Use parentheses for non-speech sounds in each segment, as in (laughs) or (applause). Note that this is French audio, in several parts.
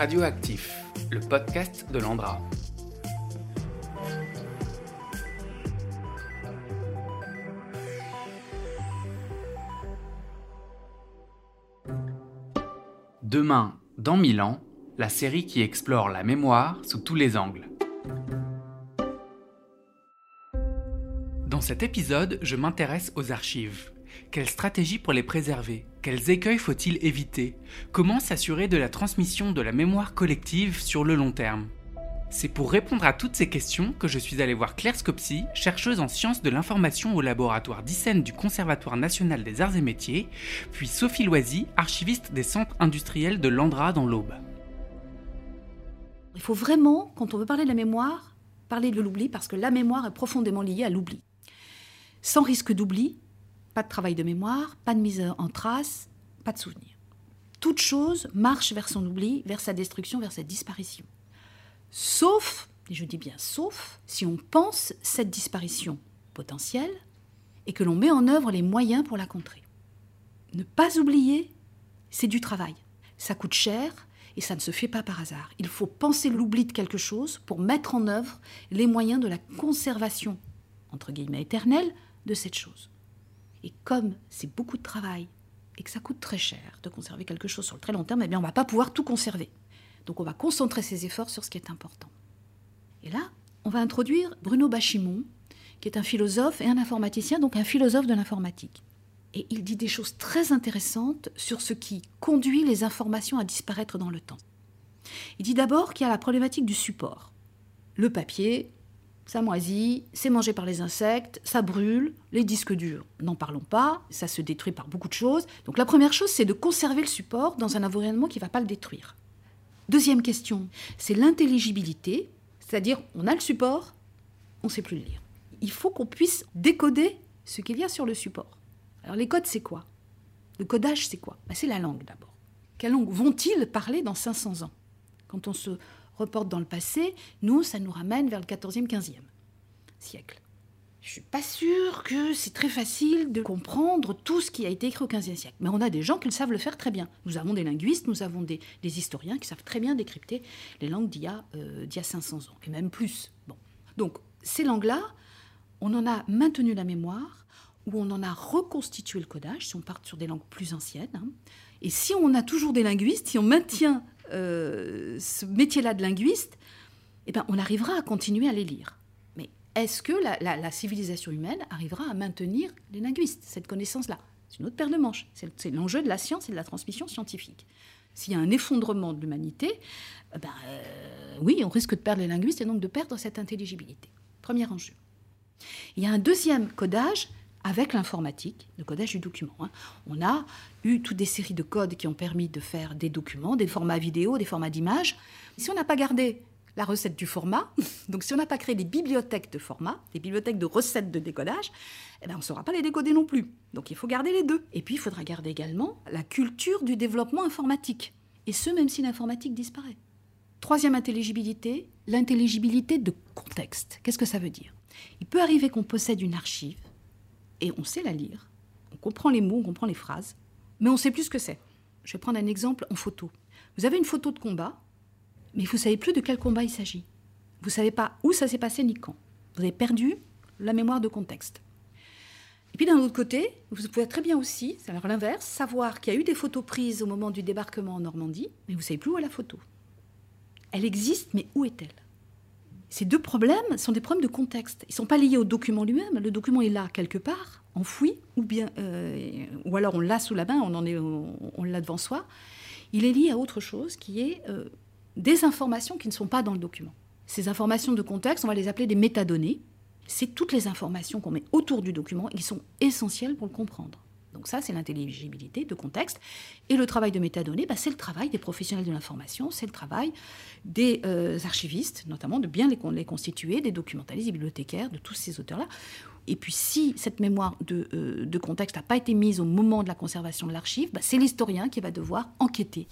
Radioactif, le podcast de l'Andra. Demain, dans mille ans, la série qui explore la mémoire sous tous les angles. Dans cet épisode, je m'intéresse aux archives. Quelle stratégie pour les préserver? Quels écueils faut-il éviter? Comment s'assurer de la transmission de la mémoire collective sur le long terme? C'est pour répondre à toutes ces questions que je suis allé voir Claire Scopsi, chercheuse en sciences de l'information au laboratoire d'ICEN du Conservatoire national des arts et métiers, puis Sophie Loisy, archiviste des centres industriels de l'Andra dans l'Aube. Il faut vraiment, quand on veut parler de la mémoire, parler de l'oubli parce que la mémoire est profondément liée à l'oubli. Sans risque d'oubli, pas de travail de mémoire, pas de mise en trace, pas de souvenir. Toute chose marche vers son oubli, vers sa destruction, vers sa disparition. Sauf, et je dis bien sauf, si on pense cette disparition potentielle et que l'on met en œuvre les moyens pour la contrer. Ne pas oublier, c'est du travail. Ça coûte cher et ça ne se fait pas par hasard. Il faut penser l'oubli de quelque chose pour mettre en œuvre les moyens de la conservation, entre guillemets éternelle, de cette chose. Et comme c'est beaucoup de travail et que ça coûte très cher de conserver quelque chose sur le très long terme, eh bien on ne va pas pouvoir tout conserver. Donc on va concentrer ses efforts sur ce qui est important. Et là, on va introduire Bruno Bachimon, qui est un philosophe et un informaticien, donc un philosophe de l'informatique. Et il dit des choses très intéressantes sur ce qui conduit les informations à disparaître dans le temps. Il dit d'abord qu'il y a la problématique du support. Le papier, ça moisit, c'est mangé par les insectes, ça brûle, les disques durs, n'en parlons pas, ça se détruit par beaucoup de choses. Donc la première chose, c'est de conserver le support dans un environnement qui ne va pas le détruire. Deuxième question, c'est l'intelligibilité, c'est-à-dire on a le support, on ne sait plus le lire. Il faut qu'on puisse décoder ce qu'il y a sur le support. Alors les codes, c'est quoi? Le codage, c'est quoi? Ben, C'est la langue d'abord. Quelle langue vont-ils parler dans 500 ans? Quand on se reporte dans le passé, nous, ça nous ramène vers le 14e, 15e siècle. Je ne suis pas sûre que c'est très facile de comprendre tout ce qui a été écrit au 15e siècle. Mais on a des gens qui le savent le faire très bien. Nous avons des linguistes, nous avons des, historiens qui savent très bien décrypter les langues d'il y, a, 500 euh, ans, et même plus. Bon. Donc, ces langues-là, on en a maintenu la mémoire, ou on en a reconstitué le codage, si on part sur des langues plus anciennes. Hein. Et si on a toujours des linguistes, si on maintient euh, ce métier-là de linguiste, eh ben, on arrivera à continuer à les lire. Mais est-ce que la, civilisation humaine arrivera à maintenir les linguistes, cette connaissance-là? C'est une autre paire de manches. C'est l'enjeu de la science et de la transmission scientifique. S'il y a un effondrement de l'humanité, eh ben, euh, oui, on risque de perdre les linguistes et donc de perdre cette intelligibilité. Premier enjeu. Il y a un deuxième codage avec l'informatique, le codage du document. Hein. On a eu toutes des séries de codes qui ont permis de faire des documents, des formats vidéo, des formats d'images. Si on n'a pas gardé la recette du format, (laughs) donc si on n'a pas créé des bibliothèques de format, des bibliothèques de recettes de décodage, eh ben on ne saura pas les décoder non plus. Donc il faut garder les deux. Et puis il faudra garder également la culture du développement informatique. Et ce, même si l'informatique disparaît. Troisième intelligibilité, l'intelligibilité de contexte. Qu'est-ce que ça veut dire? Il peut arriver qu'on possède une archive et on sait la lire. On comprend les mots, on comprend les phrases, mais on ne sait plus ce que c'est. Je vais prendre un exemple en photo. Vous avez une photo de combat, mais vous ne savez plus de quel combat il s'agit. Vous ne savez pas où ça s'est passé ni quand. Vous avez perdu la mémoire de contexte. Et puis d'un autre côté, vous pouvez très bien aussi, c'est alors l'inverse, savoir qu'il y a eu des photos prises au moment du débarquement en Normandie, mais vous ne savez plus où est la photo. Elle existe, mais où est-elle? Ces deux problèmes sont des problèmes de contexte. Ils ne sont pas liés au document lui-même. Le document est là quelque part, enfoui, ou, bien, euh, ou alors on l'a sous la main, on, l'a devant soi. Il est lié à autre chose qui est euh, des informations qui ne sont pas dans le document. Ces informations de contexte, on va les appeler des métadonnées. C'est toutes les informations qu'on met autour du document et qui sont essentielles pour le comprendre. Donc ça, c'est l'intelligibilité de contexte. Et le travail de métadonnées, bah, c'est le travail des professionnels de l'information, c'est le travail des euh, archivistes, notamment de bien les, constituer, des documentalistes, des bibliothécaires, de tous ces auteurs-là. Et puis si cette mémoire de, euh, contexte n'a pas été mise au moment de la conservation de l'archive, bah, c'est l'historien qui va devoir enquêter.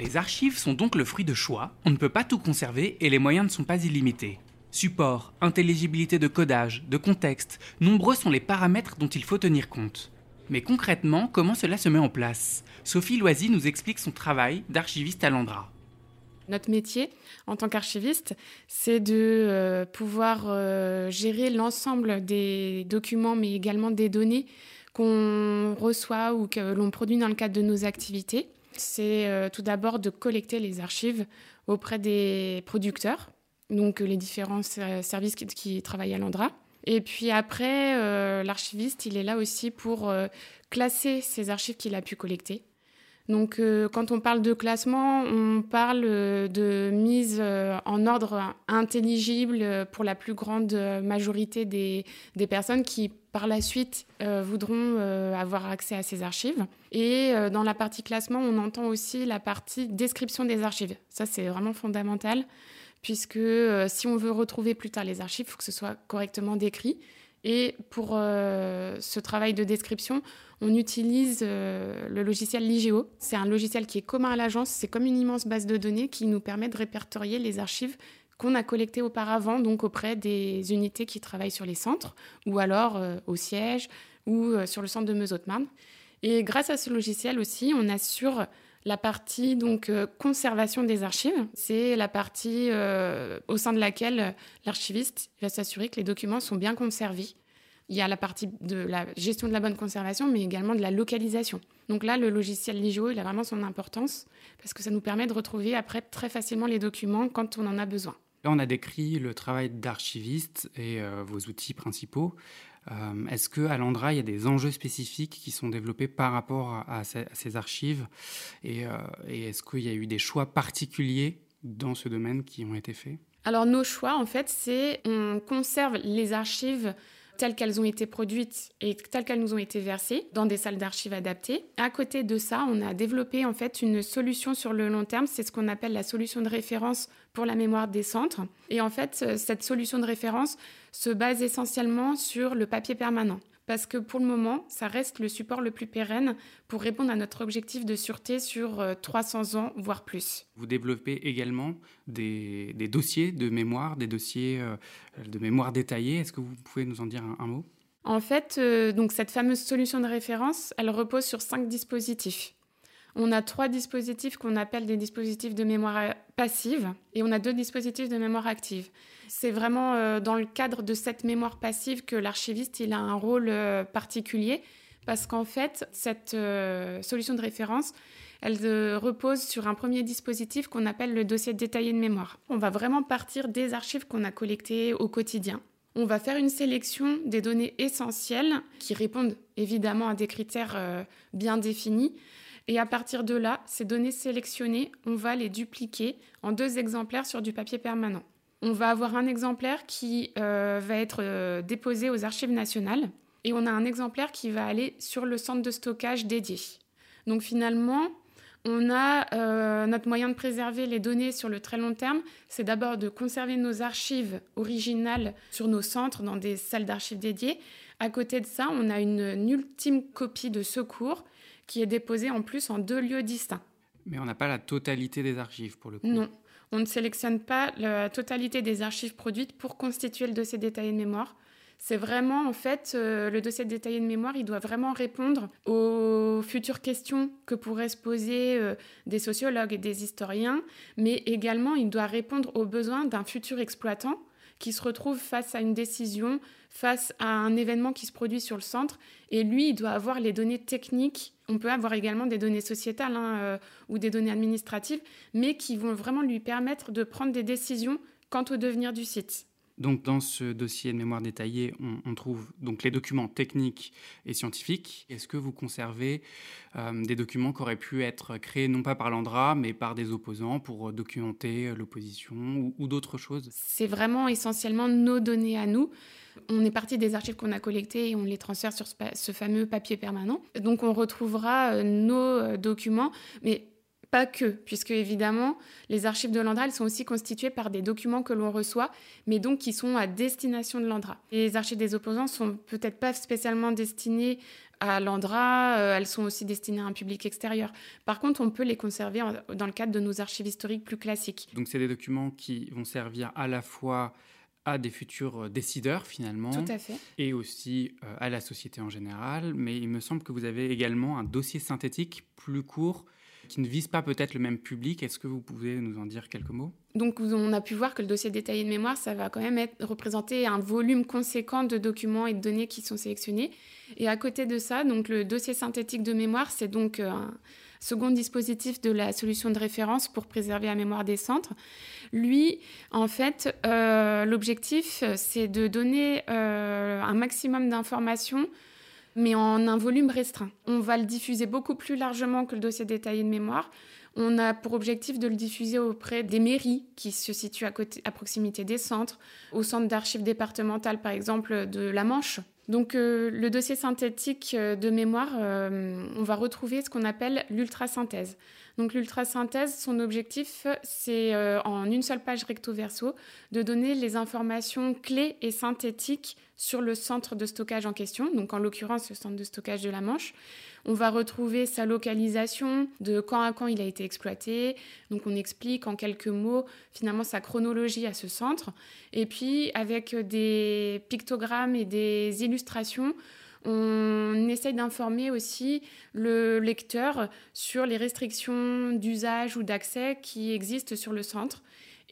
Les archives sont donc le fruit de choix, on ne peut pas tout conserver et les moyens ne sont pas illimités. Support, intelligibilité de codage, de contexte, nombreux sont les paramètres dont il faut tenir compte. Mais concrètement, comment cela se met en place? Sophie Loisy nous explique son travail d'archiviste à l'Andra. Notre métier en tant qu'archiviste, c'est de euh, pouvoir euh, gérer l'ensemble des documents, mais également des données qu'on reçoit ou que l'on produit dans le cadre de nos activités. C'est euh, tout d'abord de collecter les archives auprès des producteurs, donc les différents services qui, travaillent à l'Andra. Et puis après, l'archiviste, il est là aussi pour classer ces archives qu'il a pu collecter donc, euh, quand on parle de classement, on parle euh, de mise euh, en ordre intelligible pour la plus grande majorité des, personnes qui, par la suite, voudront avoir accès à ces archives. Et dans la partie classement, on entend aussi la partie description des archives. Ça, c'est vraiment fondamental, puisque si on veut retrouver plus tard les archives, il faut que ce soit correctement décrit. Et pour ce travail de description, on utilise euh, le logiciel Ligeo. C'est un logiciel qui est commun à l'agence. C'est comme une immense base de données qui nous permet de répertorier les archives qu'on a collectées auparavant, donc auprès des unités qui travaillent sur les centres, ou alors euh, au siège, ou euh, sur le centre de Meuse-Haute-Marne. Et grâce à ce logiciel aussi, on assure la partie donc conservation des archives. C'est la partie au sein de laquelle l'archiviste va s'assurer que les documents sont bien conservés il y a la partie de la gestion de la bonne conservation, mais également de la localisation. Donc là, le logiciel Ligio, a vraiment son importance parce que ça nous permet de retrouver après très facilement les documents quand on en a besoin. Là, on a décrit le travail d'archiviste et euh, vos outils principaux. Euh, est-ce qu'à l'Andra, il y a des enjeux spécifiques qui sont développés par rapport à, ces, archives Et, euh, et est-ce qu'il y a eu des choix particuliers dans ce domaine qui ont été faits? Alors, nos choix, en fait, c'est on conserve les archives telles qu'elles ont été produites et telles qu'elles nous ont été versées dans des salles d'archives adaptées. À côté de ça, on a développé en fait une solution sur le long terme, c'est ce qu'on appelle la solution de référence pour la mémoire des centres. Et en fait, euh, cette solution de référence se base essentiellement sur le papier permanent parce que pour le moment, ça reste le support le plus pérenne pour répondre à notre objectif de sûreté sur 300 euh, ans, voire plus. Vous développez également des, dossiers de mémoire, des dossiers euh, de mémoire détaillés. Est-ce que vous pouvez nous en dire un, mot? En fait, euh, donc cette fameuse solution de référence, elle repose sur cinq dispositifs. On a trois dispositifs qu'on appelle des dispositifs de mémoire passive et on a deux dispositifs de mémoire active. C'est vraiment euh, dans le cadre de cette mémoire passive que l'archiviste il a un rôle euh, particulier parce qu'en fait, cette euh, solution de référence, elle repose sur un premier dispositif qu'on appelle le dossier détaillé de mémoire. On va vraiment partir des archives qu'on a collectées au quotidien. On va faire une sélection des données essentielles qui répondent évidemment à des critères bien définis et à partir de là, ces données sélectionnées, on va les dupliquer en deux exemplaires sur du papier permanent. On va avoir un exemplaire qui euh, va être euh, déposé aux archives nationales et on a un exemplaire qui va aller sur le centre de stockage dédié. Donc finalement, on a euh, notre moyen de préserver les données sur le très long terme, c'est d'abord de conserver nos archives originales sur nos centres dans des salles d'archives dédiées. À côté de ça, on a une ultime copie de secours qui est déposé en plus en deux lieux distincts. Mais on n'a pas la totalité des archives pour le coup. Non, on ne sélectionne pas la totalité des archives produites pour constituer le dossier détaillé de mémoire. C'est vraiment, en fait, euh, le dossier détaillé de mémoire, il doit vraiment répondre aux futures questions que pourraient se poser euh, des sociologues et des historiens, mais également, il doit répondre aux besoins d'un futur exploitant qui se retrouve face à une décision, face à un événement qui se produit sur le centre, et lui, il doit avoir les données techniques. On peut avoir également des données sociétales hein, euh, ou des données administratives, mais qui vont vraiment lui permettre de prendre des décisions quant au devenir du site. Donc dans ce dossier de mémoire détaillé, on, trouve donc les documents techniques et scientifiques. Est-ce que vous conservez euh, des documents qui auraient pu être créés non pas par l'Andra, mais par des opposants pour documenter l'opposition ou, d'autres choses? C'est vraiment essentiellement nos données à nous. On est parti des archives qu'on a collectées et on les transfère sur ce, fameux papier permanent. Donc on retrouvera euh, nos euh, documents, mais pas que, puisque évidemment, les archives de l'Andra, elles sont aussi constituées par des documents que l'on reçoit, mais donc qui sont à destination de l'Andra. Les archives des opposants sont peut-être pas spécialement destinées à l'Andra, euh, elles sont aussi destinées à un public extérieur. Par contre, on peut les conserver dans le cadre de nos archives historiques plus classiques. Donc c'est des documents qui vont servir à la fois à des futurs décideurs finalement. Tout à fait. Et aussi à la société en général. Mais il me semble que vous avez également un dossier synthétique plus court qui ne vise pas peut-être le même public. Est-ce que vous pouvez nous en dire quelques mots? Donc, on a pu voir que le dossier détaillé de mémoire, ça va quand même être, représenter un volume conséquent de documents et de données qui sont sélectionnés. Et à côté de ça, donc le dossier synthétique de mémoire, c'est donc euh, un second dispositif de la solution de référence pour préserver la mémoire des centres. Lui, en fait, euh, l'objectif, c'est de donner euh, un maximum d'informations mais en un volume restreint. On va le diffuser beaucoup plus largement que le dossier détaillé de mémoire. On a pour objectif de le diffuser auprès des mairies qui se situent à, côté, à proximité des centres, au centre d'archives départementales par exemple de la Manche. Donc euh, le dossier synthétique euh, de mémoire, euh, on va retrouver ce qu'on appelle l'ultrasynthèse. Donc l'ultrasynthèse, son objectif, c'est en une seule page recto-verso de donner les informations clés et synthétiques sur le centre de stockage en question, donc en l'occurrence le centre de stockage de la Manche. On va retrouver sa localisation, de quand à quand il a été exploité. Donc on explique en quelques mots finalement sa chronologie à ce centre. Et puis avec des pictogrammes et des illustrations, on essaye d'informer aussi le lecteur sur les restrictions d'usage ou d'accès qui existent sur le centre.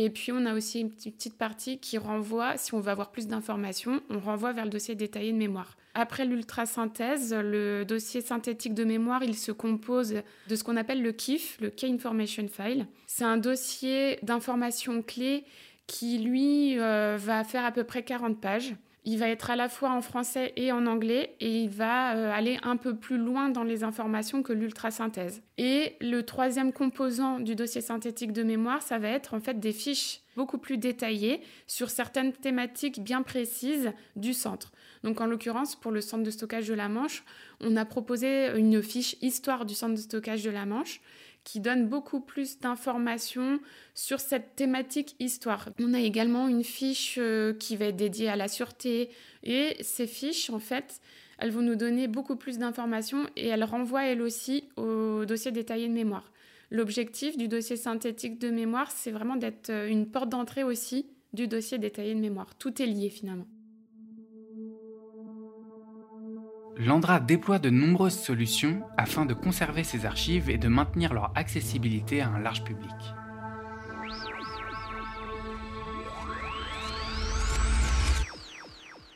Et puis, on a aussi une petite partie qui renvoie, si on veut avoir plus d'informations, on renvoie vers le dossier détaillé de mémoire. Après l'ultrasynthèse, le dossier synthétique de mémoire, il se compose de ce qu'on appelle le KIF, le Key Information File. C'est un dossier d'informations clés qui, lui, euh, va faire à peu près 40 pages. Il va être à la fois en français et en anglais et il va euh, aller un peu plus loin dans les informations que l'ultrasynthèse. Et le troisième composant du dossier synthétique de mémoire, ça va être en fait des fiches beaucoup plus détaillées sur certaines thématiques bien précises du centre. Donc en l'occurrence, pour le centre de stockage de la Manche, on a proposé une fiche histoire du centre de stockage de la Manche qui donne beaucoup plus d'informations sur cette thématique histoire. On a également une fiche euh, qui va être dédiée à la sûreté et ces fiches, en fait, elles vont nous donner beaucoup plus d'informations et elles renvoient elles aussi au dossier détaillé de mémoire. L'objectif du dossier synthétique de mémoire, c'est vraiment d'être euh, une porte d'entrée aussi du dossier détaillé de mémoire. Tout est lié finalement. L'Andra déploie de nombreuses solutions afin de conserver ses archives et de maintenir leur accessibilité à un large public.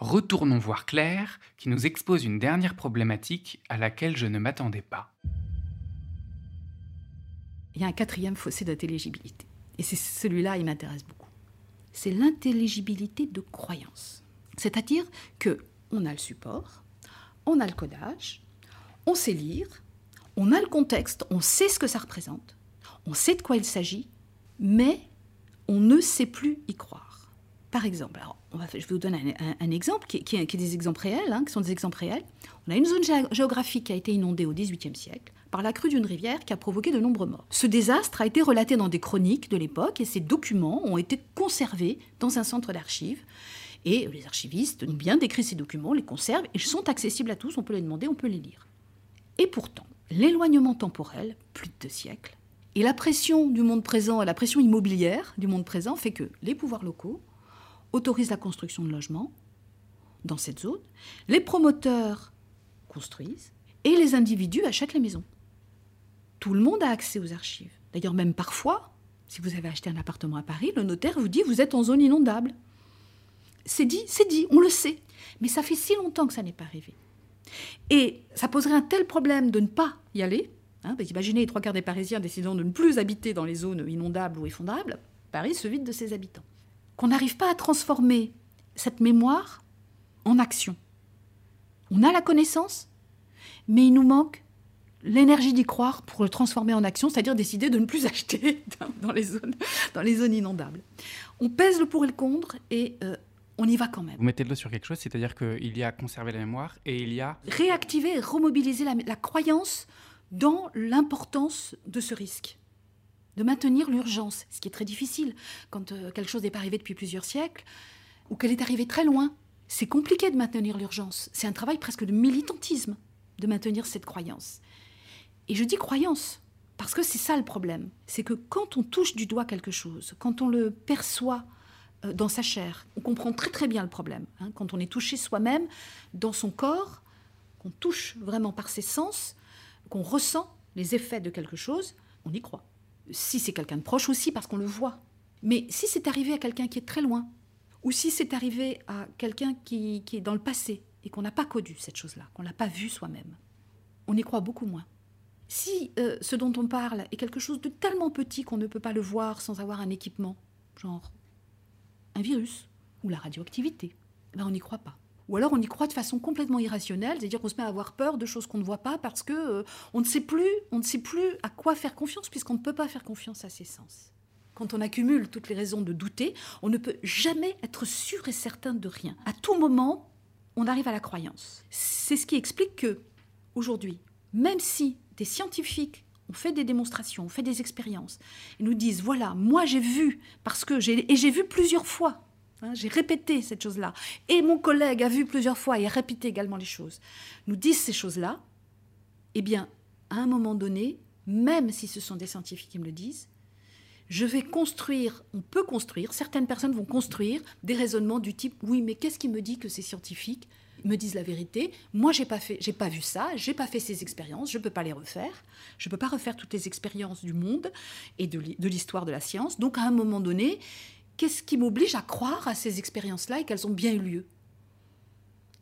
Retournons voir Claire, qui nous expose une dernière problématique à laquelle je ne m'attendais pas. Il y a un quatrième fossé d'intelligibilité. Et c'est celui-là, il m'intéresse beaucoup. C'est l'intelligibilité de croyance. C'est-à-dire que on a le support, on a le codage, on sait lire, on a le contexte, on sait ce que ça représente, on sait de quoi il s'agit, mais on ne sait plus y croire. Par exemple, alors je vais vous donner un, exemple qui, qui, est des exemples réels, hein, qui sont des exemples réels. On a une zone géographique qui a été inondée au XVIIIe siècle par la crue d'une rivière qui a provoqué de nombreux morts. Ce désastre a été relaté dans des chroniques de l'époque et ces documents ont été conservés dans un centre d'archives et les archivistes ont bien décrit ces documents, les conservent, ils sont accessibles à tous, on peut les demander, on peut les lire. Et pourtant, l'éloignement temporel, plus de deux siècles, et la pression du monde présent, la pression immobilière du monde présent fait que les pouvoirs locaux autorisent la construction de logements dans cette zone, les promoteurs construisent, et les individus achètent les maisons. Tout le monde a accès aux archives. D'ailleurs, même parfois, si vous avez acheté un appartement à Paris, le notaire vous dit vous êtes en zone inondable. C'est dit, c'est dit, on le sait. Mais ça fait si longtemps que ça n'est pas arrivé. Et ça poserait un tel problème de ne pas y aller. Hein, imaginez les trois quarts des Parisiens décidant de ne plus habiter dans les zones inondables ou effondrables. Paris se vide de ses habitants. Qu'on n'arrive pas à transformer cette mémoire en action. On a la connaissance, mais il nous manque l'énergie d'y croire pour le transformer en action, c'est-à-dire décider de ne plus (laughs) acheter dans les zones, inondables. On pèse le pour et le contre et euh, on y va quand même. Vous mettez le doigt sur quelque chose, c'est-à-dire qu'il y a conserver la mémoire et il y a... Réactiver et remobiliser la, croyance dans l'importance de ce risque. De maintenir l'urgence, ce qui est très difficile quand euh, quelque chose n'est pas arrivé depuis plusieurs siècles ou qu'elle est arrivée très loin. C'est compliqué de maintenir l'urgence. C'est un travail presque de militantisme de maintenir cette croyance. Et je dis croyance parce que c'est ça le problème. C'est que quand on touche du doigt quelque chose, quand on le perçoit dans sa chair. On comprend très très bien le problème. hein. Quand on est touché soi-même, dans son corps, qu'on touche vraiment par ses sens, qu'on ressent les effets de quelque chose, on y croit. Si c'est quelqu'un de proche aussi, parce qu'on le voit. Mais si c'est arrivé à quelqu'un qui est très loin, ou si c'est arrivé à quelqu'un qui, est dans le passé et qu'on n'a pas connu cette chose-là, qu'on n'a pas vu soi-même, on y croit beaucoup moins. Si euh, ce dont on parle est quelque chose de tellement petit qu'on ne peut pas le voir sans avoir un équipement, genre un virus ou la radioactivité, ben on n'y croit pas. Ou alors on y croit de façon complètement irrationnelle, c'est-à-dire qu'on se met à avoir peur de choses qu'on ne voit pas parce que euh, on ne sait plus, on ne sait plus à quoi faire confiance puisqu'on ne peut pas faire confiance à ses sens. Quand on accumule toutes les raisons de douter, on ne peut jamais être sûr et certain de rien. À tout moment, on arrive à la croyance. C'est ce qui explique que aujourd'hui, même si des scientifiques fait des démonstrations, ont fait des expériences, et nous disent voilà, moi j'ai vu parce que j'ai et j'ai vu plusieurs fois. hein, j'ai répété cette chose-là. Et mon collègue a vu plusieurs fois et a répété également les choses. Nous disent ces choses-là. Eh bien, à un moment donné, même si ce sont des scientifiques qui me le disent, je vais construire, on peut construire, certaines personnes vont construire des raisonnements du type oui, mais qu'est-ce qui me dit que ces scientifiques me disent la vérité Moi, j'ai pas fait, j'ai pas vu ça, j'ai pas fait ces expériences, je peux pas les refaire, je peux pas refaire toutes les expériences du monde et de de l'histoire de la science. Donc, à un moment donné, qu'est-ce qui m'oblige à croire à ces expériences-là et qu'elles ont bien eu lieu?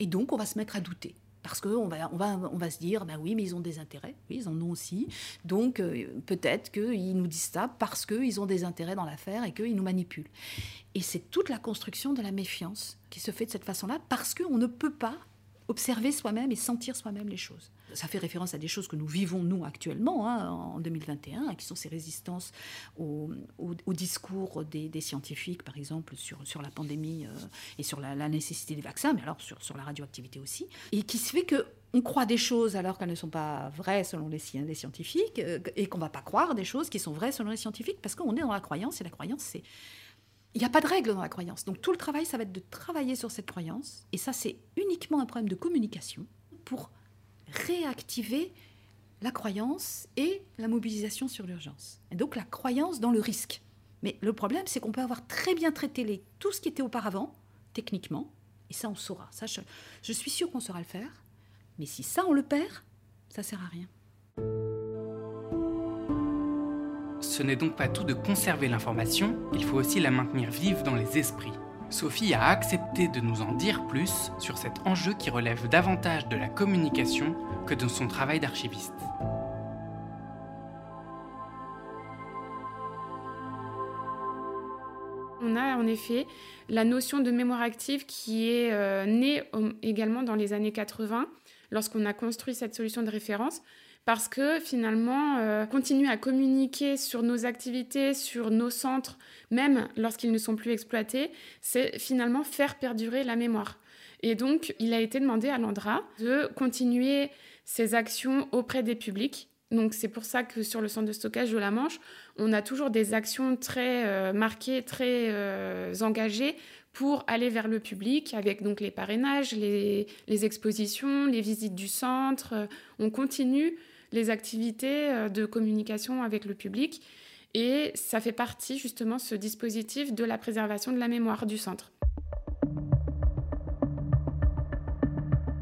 Et donc, on va se mettre à douter. Parce qu'on va, on va, on va se dire, ben oui, mais ils ont des intérêts. Oui, ils en ont aussi. Donc, euh, peut-être qu'ils nous disent ça parce qu'ils ont des intérêts dans l'affaire et qu'ils nous manipulent. Et c'est toute la construction de la méfiance qui se fait de cette façon-là parce qu'on ne peut pas observer soi-même et sentir soi-même les choses. Ça fait référence à des choses que nous vivons, nous, actuellement, hein, en 2021, qui sont ces résistances au, discours des, scientifiques, par exemple, sur, la pandémie euh, et sur la, nécessité des vaccins, mais alors sur, la radioactivité aussi, et qui se fait que on croit des choses alors qu'elles ne sont pas vraies selon les, les scientifiques, euh, et qu'on ne va pas croire des choses qui sont vraies selon les scientifiques, parce qu'on est dans la croyance, et la croyance, c'est il n'y a pas de règle dans la croyance. Donc tout le travail, ça va être de travailler sur cette croyance. Et ça, c'est uniquement un problème de communication pour réactiver la croyance et la mobilisation sur l'urgence. Et donc la croyance dans le risque. Mais le problème, c'est qu'on peut avoir très bien traité les, tout ce qui était auparavant, techniquement, et ça, on saura. Ça, je, suis sûre qu'on saura le faire. Mais si ça, on le perd, ça sert à rien. Ce n'est donc pas tout de conserver l'information, il faut aussi la maintenir vive dans les esprits. Sophie a accepté de nous en dire plus sur cet enjeu qui relève davantage de la communication que de son travail d'archiviste. On a en effet la notion de mémoire active qui est euh, née au- également dans les années 80 lorsqu'on a construit cette solution de référence parce que finalement, euh, continuer à communiquer sur nos activités, sur nos centres, même lorsqu'ils ne sont plus exploités, c'est finalement faire perdurer la mémoire. Et donc, il a été demandé à l'Andra de continuer ces actions auprès des publics. Donc, c'est pour ça que sur le centre de stockage de la Manche, on a toujours des actions très euh, marquées, très euh, engagées pour aller vers le public avec donc les parrainages, les, expositions, les visites du centre. On continue les activités euh, de communication avec le public et ça fait partie justement ce dispositif de la préservation de la mémoire du centre.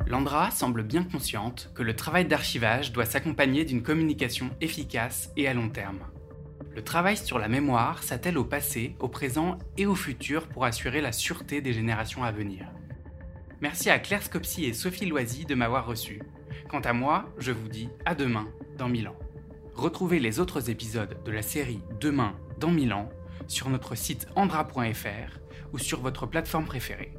L'Andra semble bien consciente que le travail d'archivage doit s'accompagner d'une communication efficace et à long terme. Le travail sur la mémoire s'attelle au passé, au présent et au futur pour assurer la sûreté des générations à venir. Merci à Claire Scopsi et Sophie Loisy de m'avoir reçu. Quant à moi, je vous dis à demain dans Milan. Retrouvez les autres épisodes de la série Demain dans Milan sur notre site andra.fr ou sur votre plateforme préférée.